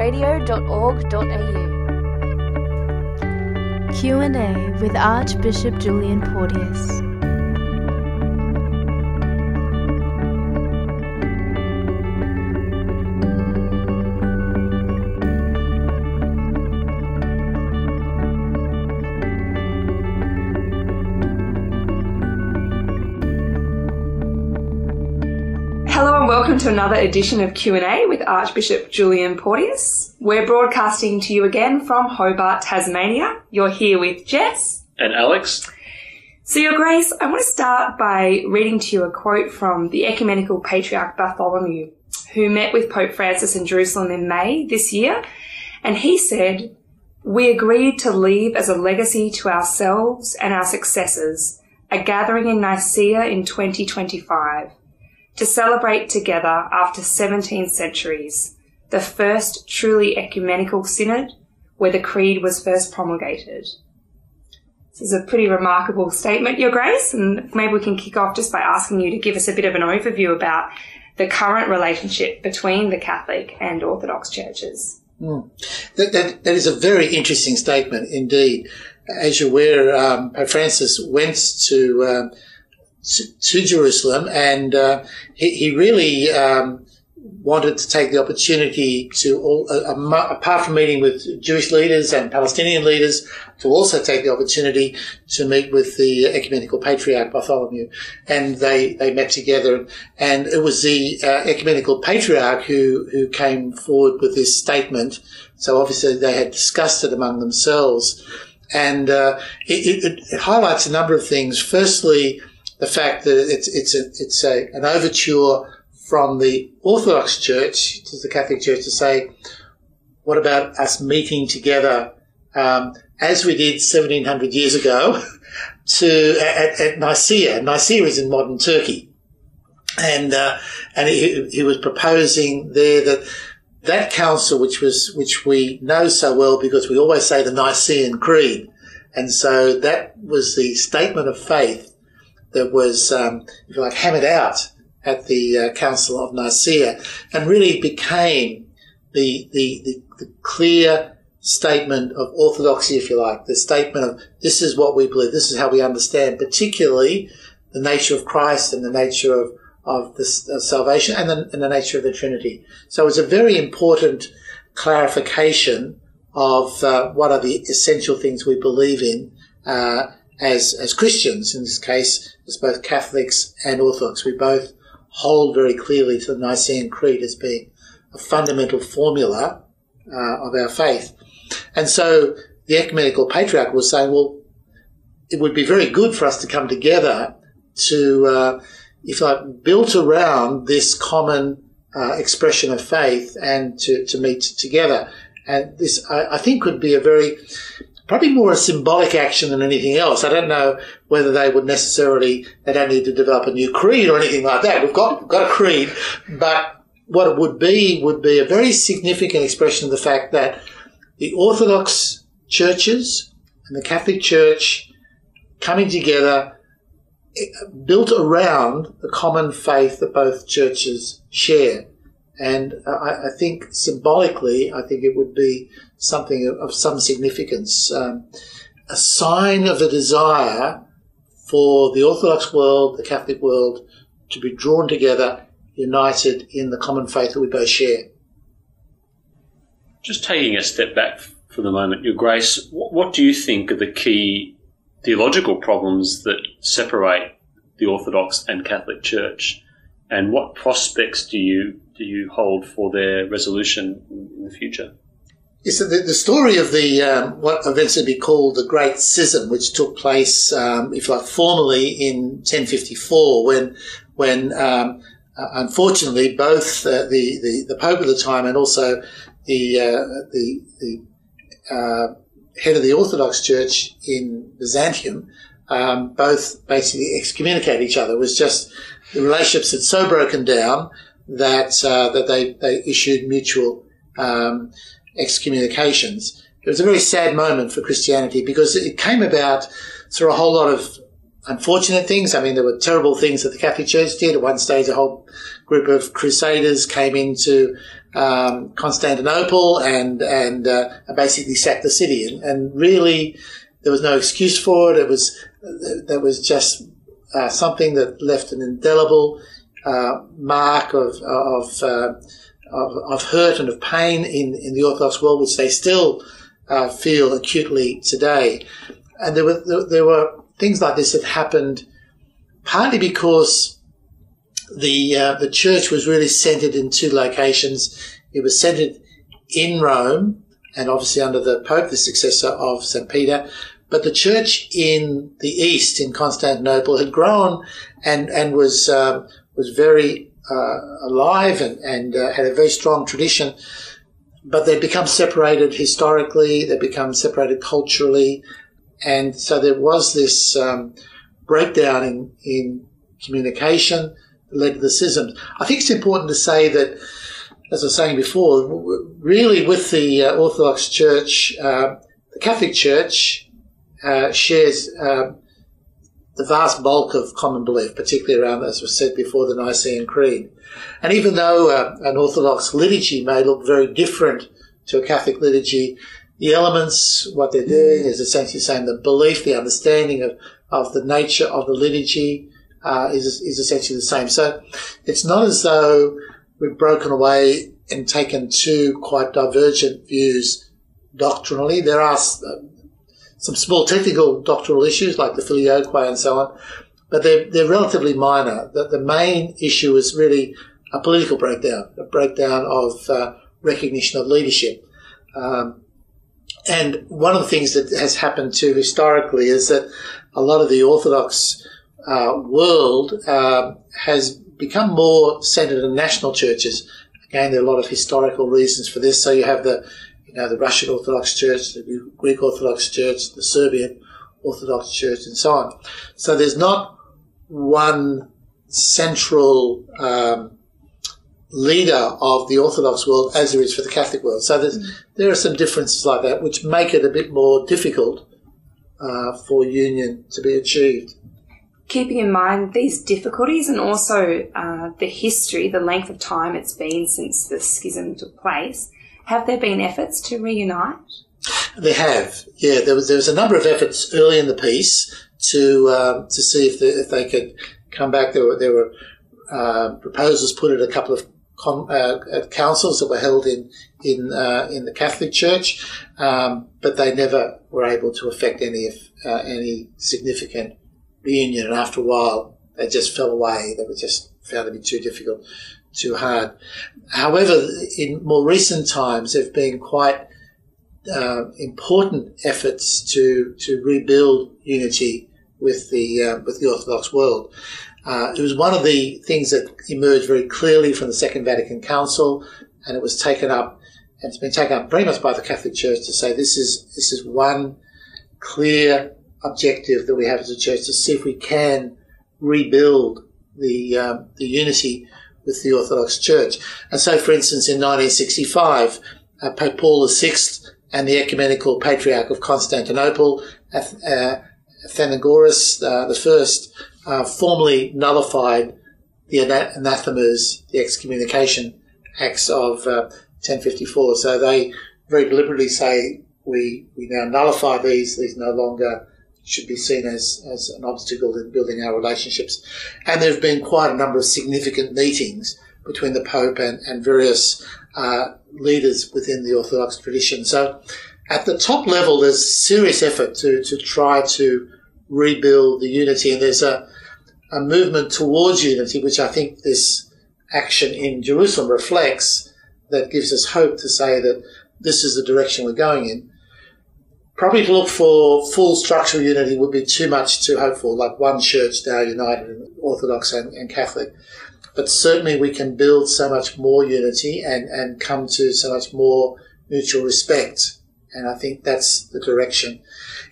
www.catholitradio.org.au. Q&A with Archbishop Julian Porteous. To another edition of Q&A with Archbishop Julian Porteous. We're broadcasting to you again from Hobart, Tasmania. You're here with Jess. And Alex. So, Your Grace, I want to start by reading to you a quote from the Ecumenical Patriarch Bartholomew, who met with Pope Francis in Jerusalem in May this year. And he said, We agreed to leave as a legacy to ourselves and our successors a gathering in Nicaea in 2025 to celebrate together after 17 centuries the first truly ecumenical synod where the creed was first promulgated. This is a pretty remarkable statement, Your Grace, and maybe we can kick off just by asking you to give us a bit of an overview about the current relationship between the Catholic and Orthodox churches. Mm. That, that, that is a very interesting statement indeed. As you're aware, um, Pope Francis went to um, to, Jerusalem, and uh, he, he, really um, wanted to take the opportunity to, all, uh, apart from meeting with Jewish leaders and Palestinian leaders, to also take the opportunity to meet with the ecumenical patriarch Bartholomew, and they they met together, and it was the uh, ecumenical patriarch who who came forward with this statement. So obviously they had discussed it among themselves, and uh, it, it, it highlights a number of things. Firstly the fact that it's it's a, it's a, an overture from the Orthodox Church to the Catholic Church to say, what about us meeting together um, as we did 1700 years ago to at, at, Nicaea. Nicaea is in modern Turkey, and uh, and he, he was proposing there that that council, which was which we know so well because we always say the Nicene Creed, and so that was the statement of faith that was, um, if you like, hammered out at the uh, Council of Nicaea and really became the, the, the, the, clear statement of orthodoxy, if you like, the statement of this is what we believe, this is how we understand, particularly the nature of Christ and the nature of, of this uh, salvation and the, and the nature of the Trinity. So it's a very important clarification of uh, what are the essential things we believe in uh, as as Christians. In this case, as both Catholics and Orthodox, we both hold very clearly to the Nicene Creed as being a fundamental formula uh, of our faith. And so the ecumenical patriarch was saying, well, it would be very good for us to come together to, uh, if I built around this common uh, expression of faith and to, to meet together. And this, I, I think, could be a very probably more a symbolic action than anything else. I don't know whether they would necessarily, they don't need to develop a new creed or anything like that. We've got, we've got a creed, but what it would be would be a very significant expression of the fact that the Orthodox churches and the Catholic Church coming together eh, built around the common faith that both churches share. And I, I think symbolically, I think it would be something of, of some significance, um, a sign of a desire for the Orthodox world, the Catholic world, to be drawn together, united in the common faith that we both share. Just taking a step back for the moment, Your Grace, what do you think are the key theological problems that separate the Orthodox and Catholic Church, and what prospects do you do you hold for their resolution in the future? Yes, so the, the story of the um, what eventually be called the Great Schism, which took place, um, if like formally in 1054, when when um, uh, unfortunately both uh, the, the the Pope at the time and also the uh, the the uh, head of the Orthodox Church in Byzantium um, both basically excommunicate each other. It was just the relationships had so broken down that uh, that they they issued mutual um, excommunications. It was a very sad moment for Christianity because it came about through a whole lot of unfortunate things. I mean, there were terrible things that the Catholic Church did. At one stage, a whole group of crusaders came into um, Constantinople and and uh, basically sacked the city. And, and, really, there was no excuse for it. It was that was just uh, something that left an indelible uh, mark of of, uh, of, of hurt and of pain in in the Orthodox world, which they still uh, feel acutely today. And there were there were things like this that happened partly because the uh, the church was really centered in two locations. It was centered in Rome, and obviously under the Pope, the successor of St. Peter. But the church in the east, in Constantinople, had grown and and was uh, was very uh, alive and and uh, had a very strong tradition. But they'd become separated historically. They'd become separated culturally, and so there was this um, breakdown in in communication led to the schisms. I think it's important to say that, as I was saying before, really with the uh, Orthodox Church, uh, the Catholic Church uh, shares uh, the vast bulk of common belief, particularly around, as was said before, the Nicene Creed. And even though uh, an Orthodox liturgy may look very different to a Catholic liturgy, the elements, what they're doing is essentially saying the belief, the understanding of, of the nature of the liturgy, uh, is, is essentially the same. So it's not as though we've broken away and taken two quite divergent views doctrinally. There are some small technical doctrinal issues like the filioque and so on, but they're, they're relatively minor. The, the main issue is really a political breakdown, a breakdown of uh, recognition of leadership. Um, and one of the things that has happened too historically is that a lot of the Orthodox uh, world uh, has become more centered in national churches. Again, there are a lot of historical reasons for this. So you have the, you know, the Russian Orthodox Church, the Greek Orthodox Church, the Serbian Orthodox Church, and so on. So there's not one central um, leader of the Orthodox world as there is for the Catholic world. So mm. there are some differences like that, which make it a bit more difficult uh, for union to be achieved keeping in mind these difficulties and also uh, the history, the length of time it's been since the schism took place, have there been efforts to reunite? There have, yeah. There was there was a number of efforts early in the peace to um, to see if, the, if they could come back. There were there were uh, proposals put at a couple of con- uh, councils that were held in in uh, in the Catholic Church, um, but they never were able to affect any uh, any significant reunion, and after a while, they just fell away. They were just found to be too difficult, too hard. However, in more recent times, there have been quite uh, important efforts to to rebuild unity with the uh, with the Orthodox world. Uh, it was one of the things that emerged very clearly from the Second Vatican Council, and it was taken up and it's been taken up very much by the Catholic Church to say this is this is one clear objective that we have as a church to see if we can rebuild the um, the unity with the Orthodox Church. And so, for instance, in 1965, uh, Pope Paul VI and the Ecumenical Patriarch of Constantinople, uh, Athenagoras uh, First, uh, formally nullified the anathemas, the excommunication acts of 1054. Uh, so they very deliberately say we we now nullify these; these no longer should be seen as, as an obstacle in building our relationships. And there have been quite a number of significant meetings between the Pope and, and various uh, leaders within the Orthodox tradition. So at the top level, there's serious effort to, to try to rebuild the unity. And there's a, a movement towards unity, which I think this action in Jerusalem reflects, that gives us hope to say that this is the direction we're going in probably to look for full structural unity would be too much to hope for, like one church now united, Orthodox and, and Catholic. But certainly we can build so much more unity and, and come to so much more mutual respect. And I think that's the direction.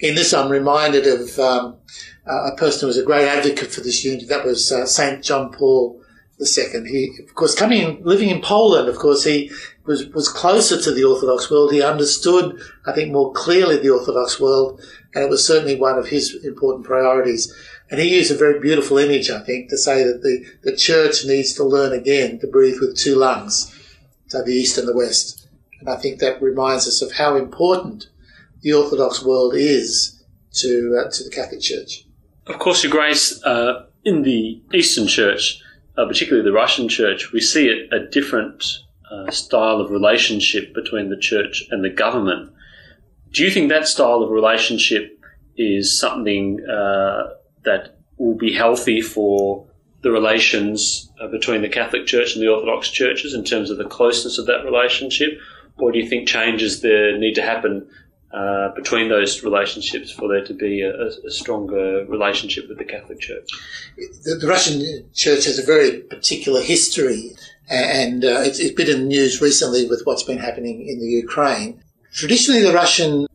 In this, I'm reminded of um, a person who was a great advocate for this unity. That was uh, Saint John Paul II. He, of course, coming living in Poland, of course, he was, was closer to the Orthodox world. He understood, I think, more clearly the Orthodox world, and it was certainly one of his important priorities. And he used a very beautiful image, I think, to say that the, the church needs to learn again to breathe with two lungs. so the East and the West. And I think that reminds us of how important the Orthodox world is to, uh, to the Catholic Church. Of course, Your Grace, uh, in the Eastern Church, uh, particularly the Russian Church, we see a, a different uh, style of relationship between the Church and the government. Do you think that style of relationship is something uh, that will be healthy for the relations uh, between the Catholic Church and the Orthodox churches in terms of the closeness of that relationship? Or do you think changes there need to happen uh, between those relationships for there to be a, a, stronger relationship with the Catholic Church? The, the Russian Church has a very particular history, and uh, it's, it's been in the news recently with what's been happening in the Ukraine. Traditionally, the Russian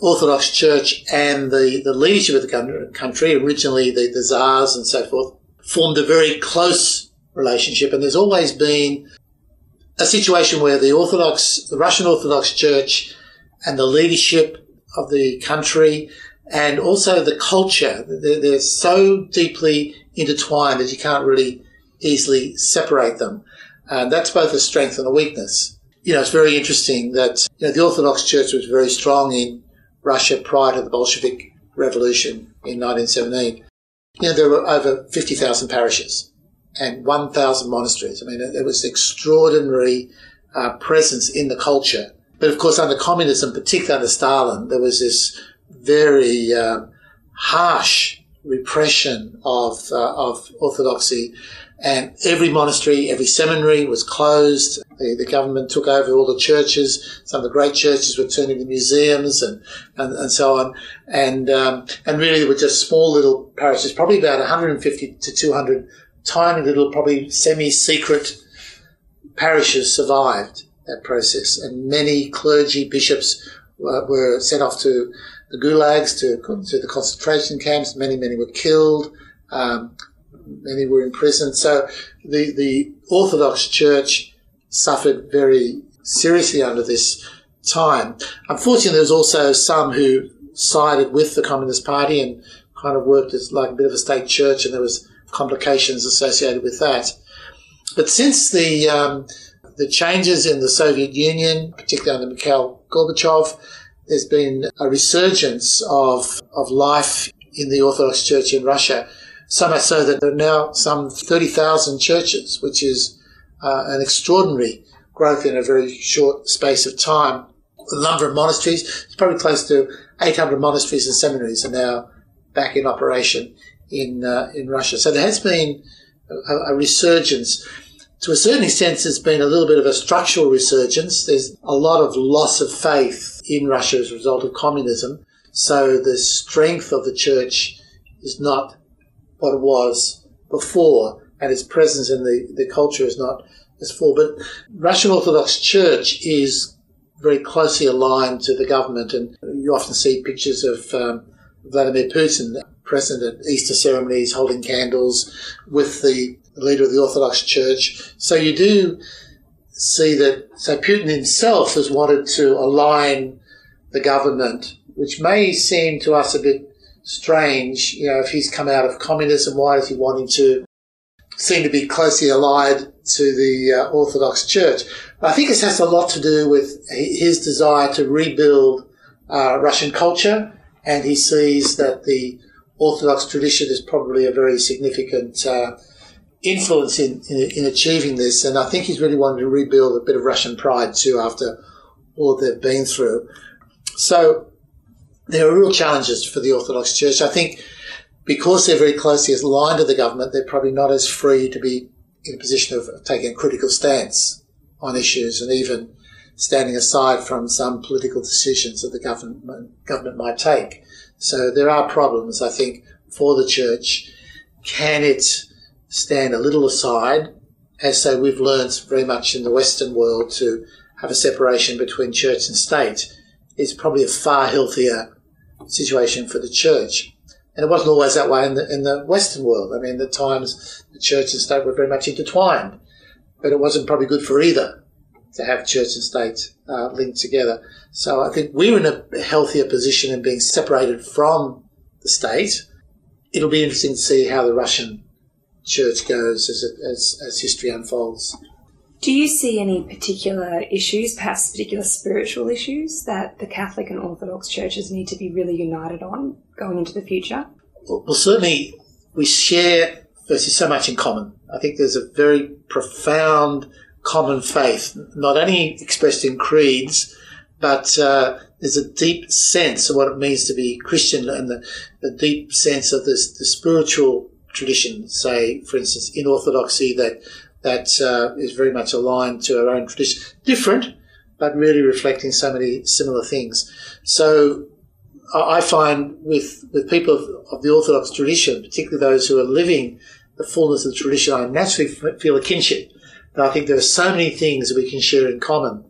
Orthodox Church and the, the leadership of the country, originally the, the Tsars and so forth, formed a very close relationship. And there's always been a situation where the Orthodox, the Russian Orthodox Church and the leadership of the country and also the culture, they're, they're so deeply intertwined that you can't really easily separate them. And that's both a strength and a weakness. You know, it's very interesting that you know, the Orthodox Church was very strong in Russia prior to the Bolshevik Revolution in 1917 you know, there were over 50,000 parishes and 1,000 monasteries. I mean, there was extraordinary uh, presence in the culture. But of course, under communism, particularly under Stalin, there was this very um, harsh repression of uh, of orthodoxy, and every monastery, every seminary was closed. The, the, government took over all the churches. Some of the great churches were turned into museums and, and, and so on. And, um, and really there were just small little parishes, probably about 150 to 200 tiny little, probably semi-secret parishes survived that process. And many clergy, bishops were, were sent off to the gulags, to, to the concentration camps. Many, many were killed. Um, many were imprisoned. So the, the Orthodox Church suffered very seriously under this time. Unfortunately, there was also some who sided with the Communist Party and kind of worked as like a bit of a state church, and there was complications associated with that. But since the um, the changes in the Soviet Union, particularly under Mikhail Gorbachev, there's been a resurgence of of life in the Orthodox Church in Russia. So much so that there are now some 30,000 churches, which is uh, an extraordinary growth in a very short space of time. The number of monasteries, it's probably close to 800 monasteries and seminaries are now back in operation in, uh, in Russia. So there has been a, a resurgence. To a certain extent, there's been a little bit of a structural resurgence. There's a lot of loss of faith in Russia as a result of communism. So the strength of the church is not what it was before, and its presence in the, the culture is not as full. But Russian Orthodox Church is very closely aligned to the government, and you often see pictures of um, Vladimir Putin present at Easter ceremonies, holding candles with the leader of the Orthodox Church. So you do see that. So Putin himself has wanted to align the government, which may seem to us a bit strange. You know, if he's come out of communism, why is he wanting to seem to be closely allied to the uh, Orthodox Church? I think this has a lot to do with his desire to rebuild uh, Russian culture, and he sees that the Orthodox tradition is probably a very significant uh, influence in, in, in, achieving this. And I think he's really wanted to rebuild a bit of Russian pride too after all that they've been through. So there are real challenges for the Orthodox Church. I think because they're very closely aligned to the government, they're probably not as free to be in a position of taking a critical stance on issues and even standing aside from some political decisions that the government, government might take. So there are problems, I think, for the church. Can it stand a little aside, as so we've learned very much in the Western world to have a separation between church and state? Is probably a far healthier situation for the church. And it wasn't always that way in the, in the Western world. I mean, at times the church and state were very much intertwined, but it wasn't probably good for either to have church and state uh, linked together. So I think we're in a healthier position in being separated from the state. It'll be interesting to see how the Russian church goes as, it, as, as history unfolds. Do you see any particular issues, perhaps particular spiritual issues, that the Catholic and Orthodox churches need to be really united on going into the future? Well, certainly we share versus so much in common. I think there's a very profound common faith, not only expressed in creeds, but uh, there's a deep sense of what it means to be Christian and the, the deep sense of this, the spiritual tradition, say, for instance, in Orthodoxy, that that uh, is very much aligned to our own tradition. Different, but really reflecting so many similar things. So I find with, with people of, of the Orthodox tradition, particularly those who are living the fullness of the tradition, I naturally feel a kinship. I think there are so many things that we can share in common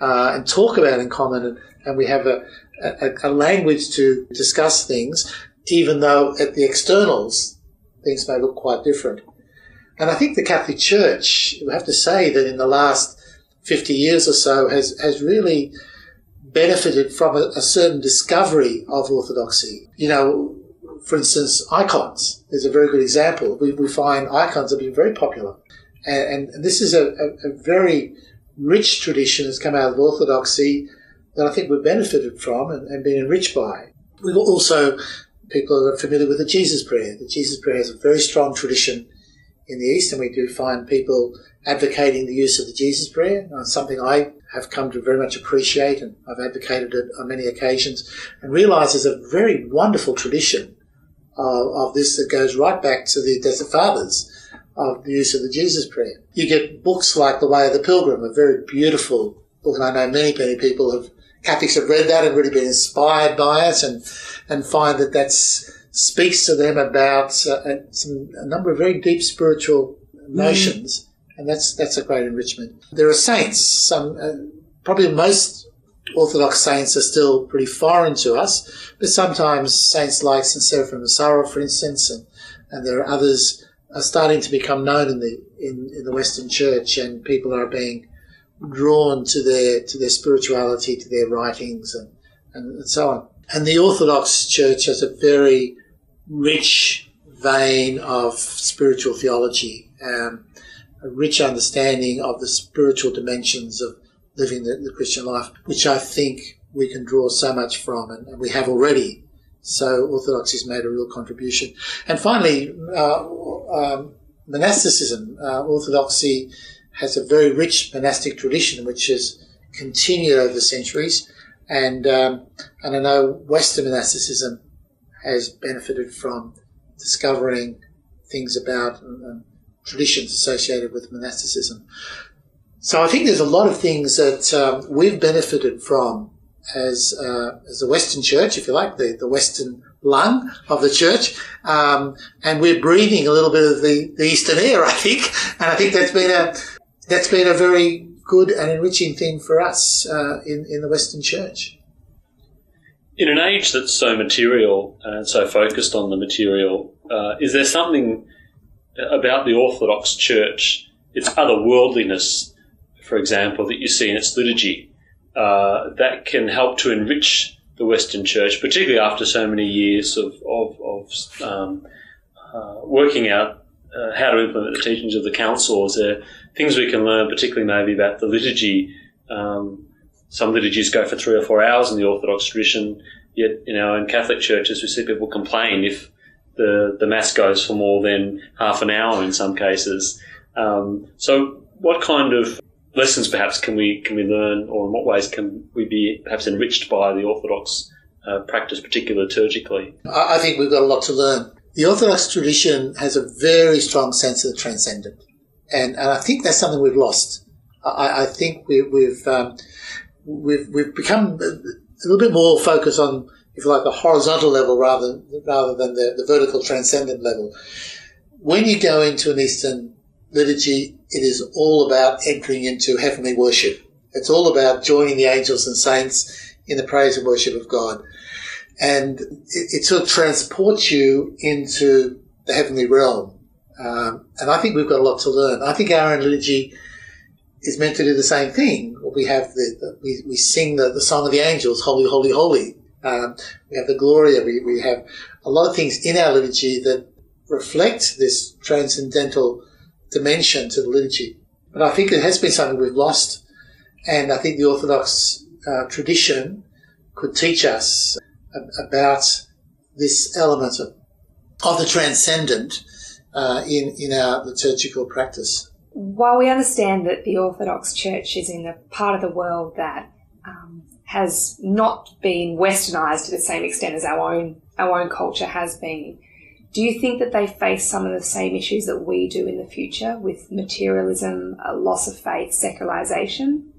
uh, and talk about in common, and, and we have a, a, a, language to discuss things, even though at the externals things may look quite different. And I think the Catholic Church, we have to say that in the last 50 years or so, has, has really benefited from a, a certain discovery of orthodoxy. You know, for instance, icons is a very good example. We, we find icons have been very popular. And, and this is a, a, a, very rich tradition that's come out of orthodoxy that I think we've benefited from and, and been enriched by. We've also, people are familiar with the Jesus prayer. The Jesus prayer has a very strong tradition in the East, and we do find people advocating the use of the Jesus prayer, something I have come to very much appreciate, and I've advocated it on many occasions, and realise there's a very wonderful tradition of, of this that goes right back to the Desert Fathers of the use of the Jesus prayer. You get books like The Way of the Pilgrim, a very beautiful book, and I know many, many people have Catholics have read that and really been inspired by it, and and find that that speaks to them about uh, some, a number of very deep spiritual notions, mm. and that's that's a great enrichment. There are saints. Some uh, probably most Orthodox saints are still pretty foreign to us, but sometimes saints like Saint Seraphim of Sarov, for instance, and, and there are others are starting to become known in the in, in the Western Church, and people are being drawn to their to their spirituality, to their writings, and, and, so on. And the Orthodox Church has a very rich vein of spiritual theology, um, a rich understanding of the spiritual dimensions of living the, the, Christian life, which I think we can draw so much from, and, and we have already. So Orthodoxy has made a real contribution. And finally, uh, um, monasticism. Uh, Orthodoxy has a very rich monastic tradition, which has continued over the centuries. And um, and I know Western monasticism has benefited from discovering things about traditions associated with monasticism. So I think there's a lot of things that um, we've benefited from as uh, as the Western Church, if you like, the, the Western lung of the church, um, and we're breathing a little bit of the, the Eastern air, I think, and I think that's been a that's been a very good and enriching thing for us uh, in in the Western Church in an age that's so material and so focused on the material, uh, is there something about the Orthodox Church, its otherworldliness, for example, that you see in its liturgy, uh, that can help to enrich the Western Church, particularly after so many years of, of, of um, uh, working out uh, how to implement the teachings of the Council? Is there things we can learn, particularly maybe about the liturgy? Um, some liturgies go for three or four hours in the Orthodox tradition. Yet, in our own Catholic churches, we see people complain if the, the Mass goes for more than half an hour in some cases. Um, so, what kind of lessons perhaps can we can we learn, or in what ways can we be perhaps enriched by the Orthodox uh, practice, particularly liturgically? I think we've got a lot to learn. The Orthodox tradition has a very strong sense of the transcendent, and, and I think that's something we've lost. I, I think we, have um, we've we've become a little bit more focused on, if you like, the horizontal level rather rather than the, the vertical transcendent level. When you go into an Eastern liturgy, it is all about entering into heavenly worship. It's all about joining the angels and saints in the praise and worship of God. And it, it sort of transports you into the heavenly realm. Um, and I think we've got a lot to learn. I think our own liturgy is meant to do the same thing. We have the, the we, we sing the, the song of the angels, holy, holy, holy. Um, we have the Gloria. We, we have a lot of things in our liturgy that reflect this transcendental dimension to the liturgy. But I think it has been something we've lost, and I think the Orthodox uh, tradition could teach us about this element of, of the transcendent uh, in, in our liturgical practice. While we understand that the Orthodox Church is in a part of the world that um, has not been westernized to the same extent as our own our own culture has been, do you think that they face some of the same issues that we do in the future with materialism, loss of faith, secularization?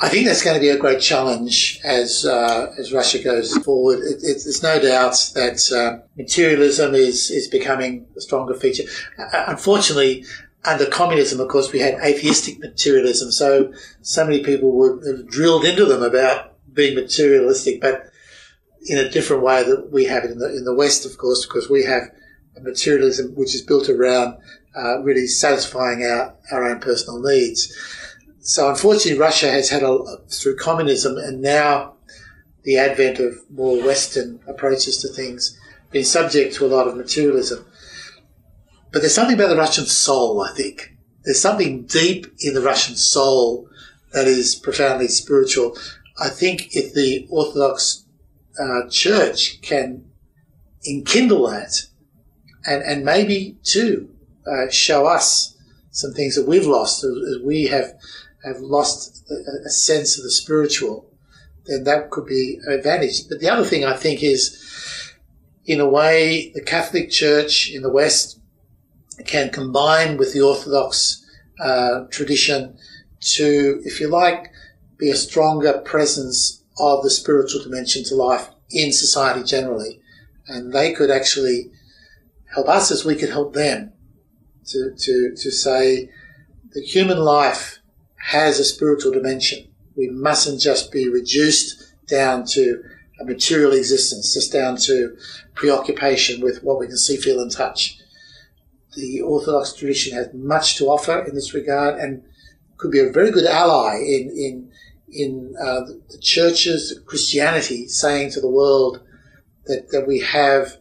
I think that's going to be a great challenge as uh, as Russia goes forward. It, it, there's no doubt that uh, materialism is is becoming a stronger feature. Uh, unfortunately, under communism, of course, we had atheistic materialism, so so many people were drilled into them about being materialistic, but in a different way that we have it in the in the West, of course, because we have a materialism which is built around uh, really satisfying our our own personal needs. So unfortunately, Russia has had a, through communism and now the advent of more Western approaches to things, been subject to a lot of materialism. But there's something about the Russian soul, I think. There's something deep in the Russian soul that is profoundly spiritual. I think if the Orthodox uh, Church can enkindle that and, and maybe too uh, show us some things that we've lost as, we have have lost a, a, sense of the spiritual, then that could be an advantage. But the other thing I think is, in a way, the Catholic Church in the West can combine with the Orthodox uh, tradition to, if you like, be a stronger presence of the spiritual dimension to life in society generally. And they could actually help us as we could help them to, to, to say the human life has a spiritual dimension. We mustn't just be reduced down to a material existence, just down to preoccupation with what we can see, feel, and touch. The Orthodox tradition has much to offer in this regard and could be a very good ally in in in uh, the churches, Christianity, saying to the world that, that we have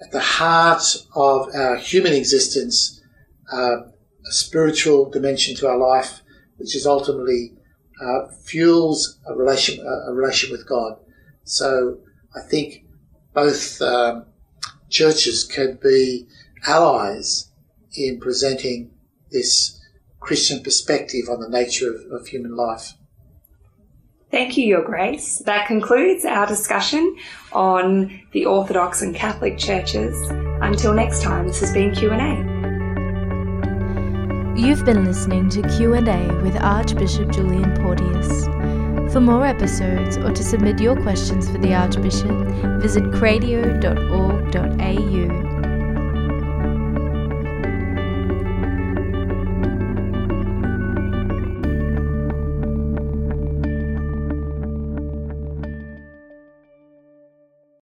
at the heart of our human existence uh, a spiritual dimension to our life which is ultimately uh, fuels a relation a relation with God. So I think both um, churches can be allies in presenting this Christian perspective on the nature of, of human life. Thank you, Your Grace. That concludes our discussion on the Orthodox and Catholic churches. Until next time, this has been Q&A. You've been listening to Q&A with Archbishop Julian Porteous. For more episodes or to submit your questions for the Archbishop, visit cradio.org.au.